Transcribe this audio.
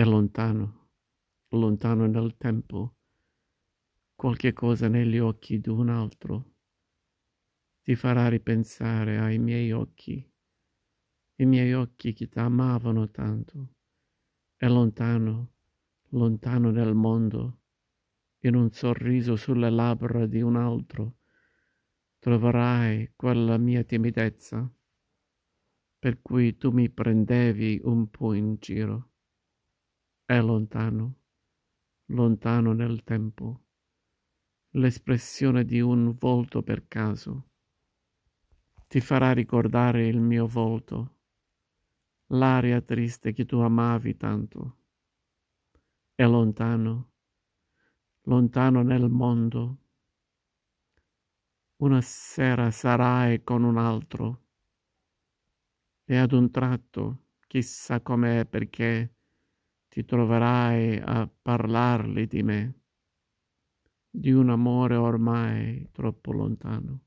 È lontano, lontano nel tempo, qualche cosa negli occhi d'un altro ti farà ripensare ai miei occhi, i miei occhi che ti amavano tanto. È lontano, lontano nel mondo, in un sorriso sulle labbra di un altro, troverai quella mia timidezza per cui tu mi prendevi un po' in giro. È lontano, lontano nel tempo, l'espressione di un volto per caso. Ti farà ricordare il mio volto, l'aria triste che tu amavi tanto. È lontano, lontano nel mondo. Una sera sarai con un altro e ad un tratto, chissà com'è perché, ti troverai a parlargli di me, di un amore ormai troppo lontano.